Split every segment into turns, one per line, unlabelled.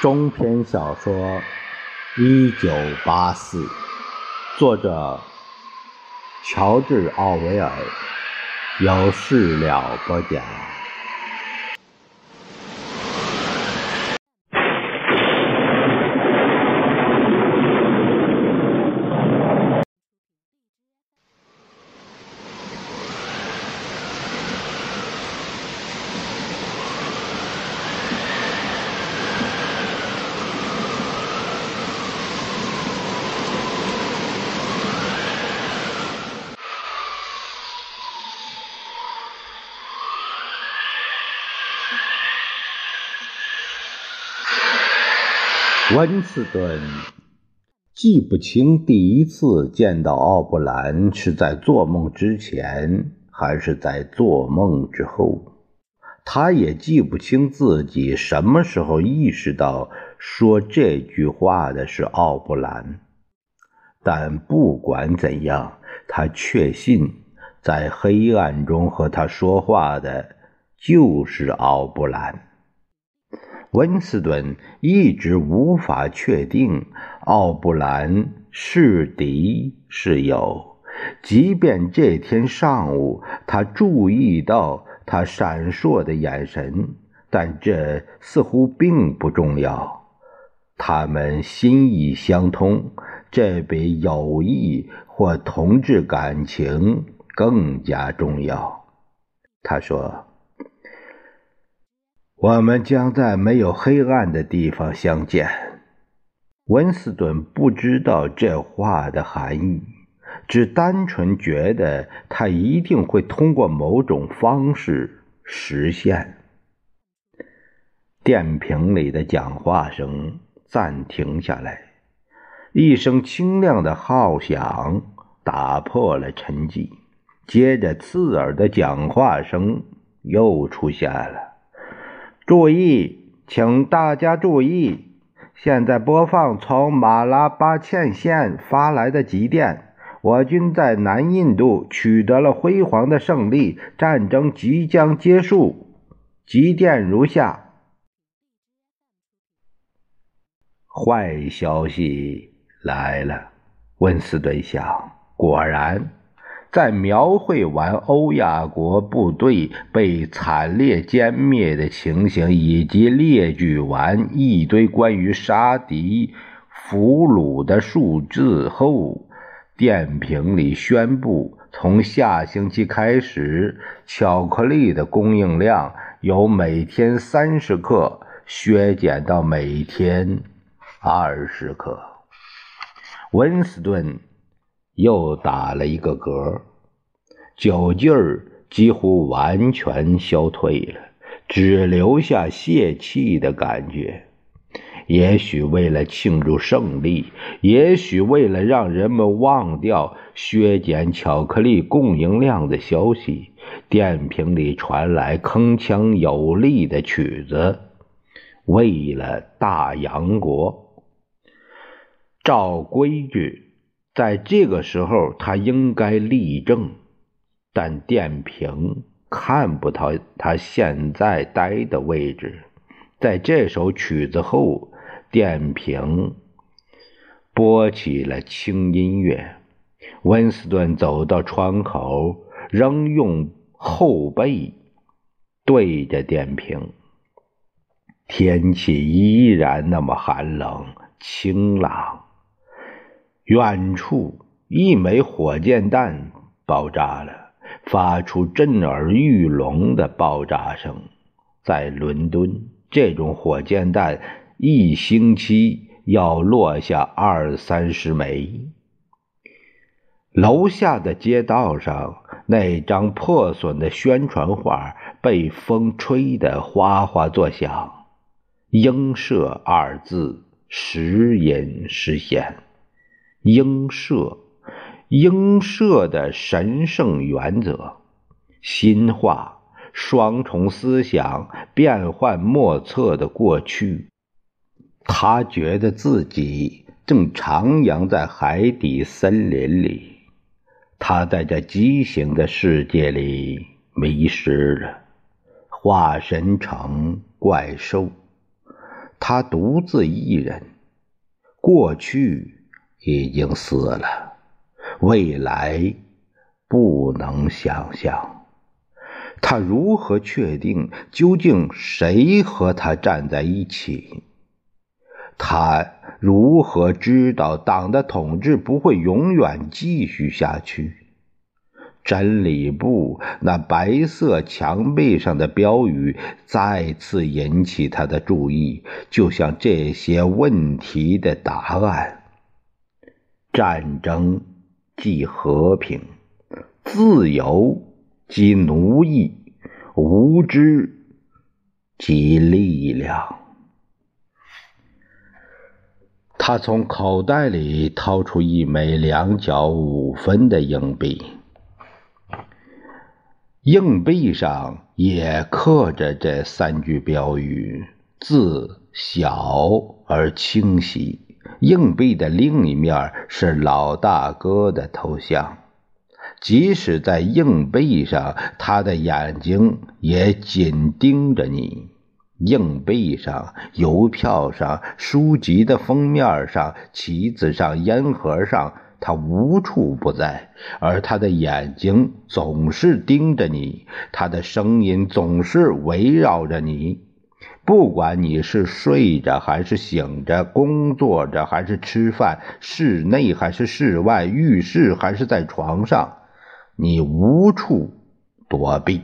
中篇小说《一九八四》，作者乔治·奥威尔，有事了不讲。温斯顿记不清第一次见到奥布兰是在做梦之前还是在做梦之后，他也记不清自己什么时候意识到说这句话的是奥布兰。但不管怎样，他确信在黑暗中和他说话的就是奥布兰。温斯顿一直无法确定奥布兰是敌是友，即便这天上午他注意到他闪烁的眼神，但这似乎并不重要。他们心意相通，这比友谊或同志感情更加重要。他说。我们将在没有黑暗的地方相见。温斯顿不知道这话的含义，只单纯觉得他一定会通过某种方式实现。电瓶里的讲话声暂停下来，一声清亮的号响打破了沉寂，接着刺耳的讲话声又出现了。注意，请大家注意！现在播放从马拉巴欠县发来的急电：我军在南印度取得了辉煌的胜利，战争即将结束。急电如下：坏消息来了，温斯顿想，果然。在描绘完欧亚国部队被惨烈歼灭的情形，以及列举完一堆关于杀敌俘虏的数字后，电瓶里宣布，从下星期开始，巧克力的供应量由每天三十克削减到每天二十克。温斯顿。又打了一个嗝，酒劲儿几乎完全消退了，只留下泄气的感觉。也许为了庆祝胜利，也许为了让人们忘掉削减巧克力供应量的消息，电瓶里传来铿锵有力的曲子。为了大洋国，照规矩。在这个时候，他应该立正，但电瓶看不到他现在待的位置。在这首曲子后，电瓶播起了轻音乐。温斯顿走到窗口，仍用后背对着电瓶。天气依然那么寒冷、晴朗。远处，一枚火箭弹爆炸了，发出震耳欲聋的爆炸声。在伦敦，这种火箭弹一星期要落下二三十枚。楼下的街道上，那张破损的宣传画被风吹得哗哗作响，“鹰社”二字时隐时现。鹰社，鹰社的神圣原则，新化双重思想，变幻莫测的过去。他觉得自己正徜徉在海底森林里，他在这畸形的世界里迷失了，化身成怪兽。他独自一人，过去已经死了，未来不能想象。他如何确定究竟谁和他站在一起？他如何知道党的统治不会永远继续下去？真理部那白色墙壁上的标语再次引起他的注意，就像这些问题的答案：战争即和平，自由即奴役，无知即力量。他从口袋里掏出一枚两角五分的硬币。硬币上也刻着这三句标语，字小而清晰。硬币的另一面是老大哥的头像，即使在硬币上，他的眼睛也紧盯着你。硬币上、邮票上、书籍的封面上、旗子上、烟盒上。他无处不在，而他的眼睛总是盯着你，他的声音总是围绕着你。不管你是睡着还是醒着，工作着还是吃饭，室内还是室外，浴室还是在床上，你无处躲避。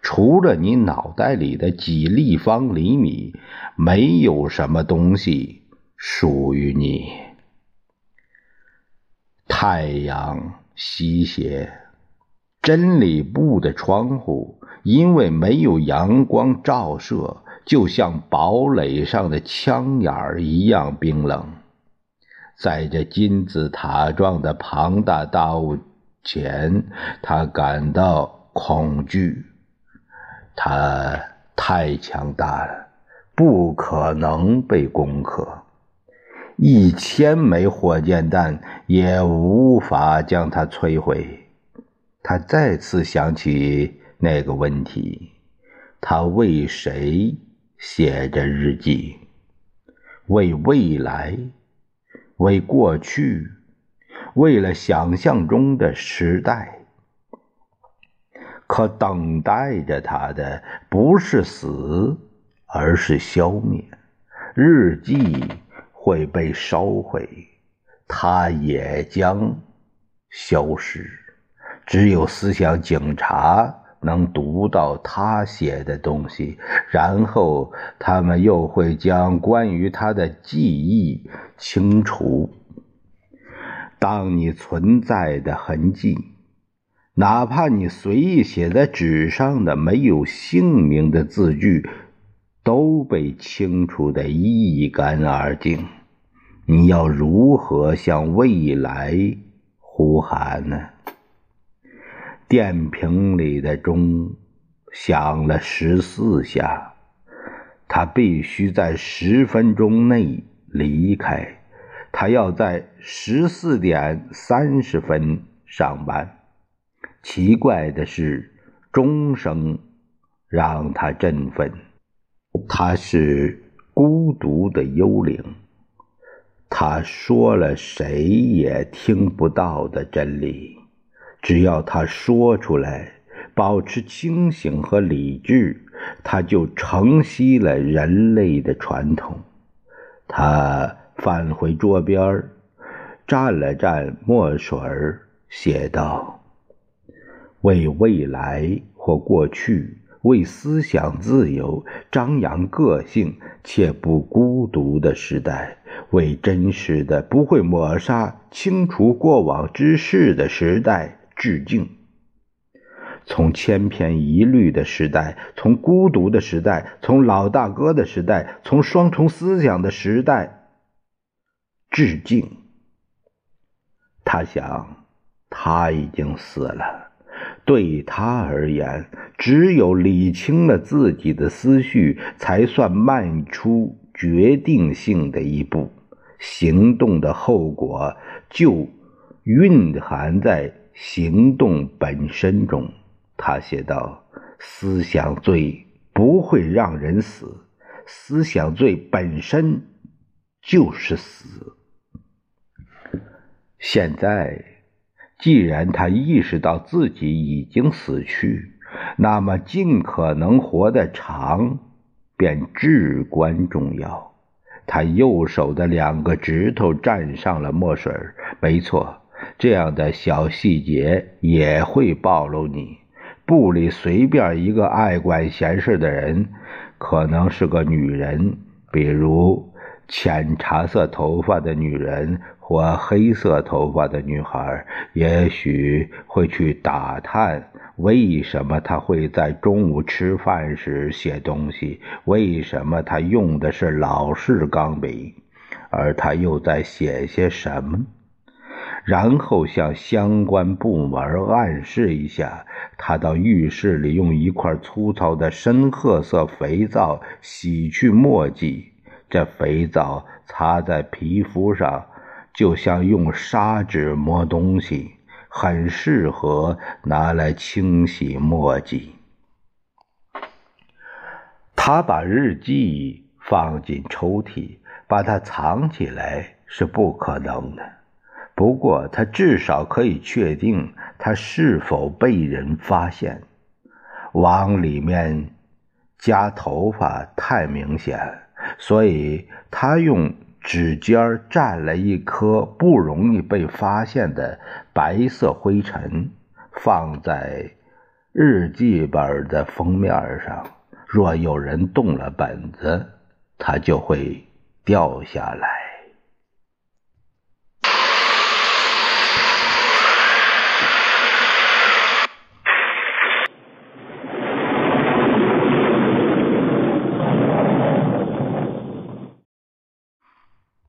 除了你脑袋里的几立方厘米，没有什么东西属于你。太阳西斜，真理部的窗户因为没有阳光照射，就像堡垒上的枪眼儿一样冰冷。在这金字塔状的庞大大物前，他感到恐惧。它太强大了，不可能被攻克。一千枚火箭弹也无法将它摧毁。他再次想起那个问题：他为谁写着日记？为未来？为过去？为了想象中的时代？可等待着他的不是死，而是消灭。日记。会被烧毁，他也将消失。只有思想警察能读到他写的东西，然后他们又会将关于他的记忆清除。当你存在的痕迹，哪怕你随意写在纸上的没有姓名的字句。都被清除的一干二净，你要如何向未来呼喊呢？电瓶里的钟响了十四下，他必须在十分钟内离开，他要在十四点三十分上班。奇怪的是，钟声让他振奋。他是孤独的幽灵，他说了谁也听不到的真理。只要他说出来，保持清醒和理智，他就承袭了人类的传统。他返回桌边，蘸了蘸墨水，写道：“为未来或过去。”为思想自由、张扬个性且不孤独的时代，为真实的、不会抹杀、清除过往之事的时代致敬。从千篇一律的时代，从孤独的时代，从老大哥的时代，从双重思想的时代致敬。他想，他已经死了。对他而言，只有理清了自己的思绪，才算迈出决定性的一步。行动的后果就蕴含在行动本身中。他写道：“思想罪不会让人死，思想罪本身就是死。现在，既然他意识到自己已经死去，那么尽可能活得长便至关重要。他右手的两个指头沾上了墨水。没错，这样的小细节也会暴露你。部里随便一个爱管闲事的人，可能是个女人，比如浅茶色头发的女人或黑色头发的女孩，也许会去打探为什么他会在中午吃饭时写东西，为什么他用的是老式钢笔，而他又在写些什么。然后向相关部门暗示一下，他到浴室里用一块粗糙的深褐色肥皂洗去墨迹。这肥皂擦在皮肤上，就像用砂纸磨东西，很适合拿来清洗墨迹。他把日记放进抽屉，把它藏起来是不可能的。不过，他至少可以确定他是否被人发现。往里面夹头发太明显，所以他用指尖蘸了一颗不容易被发现的白色灰尘，放在日记本的封面上。若有人动了本子，它就会掉下来。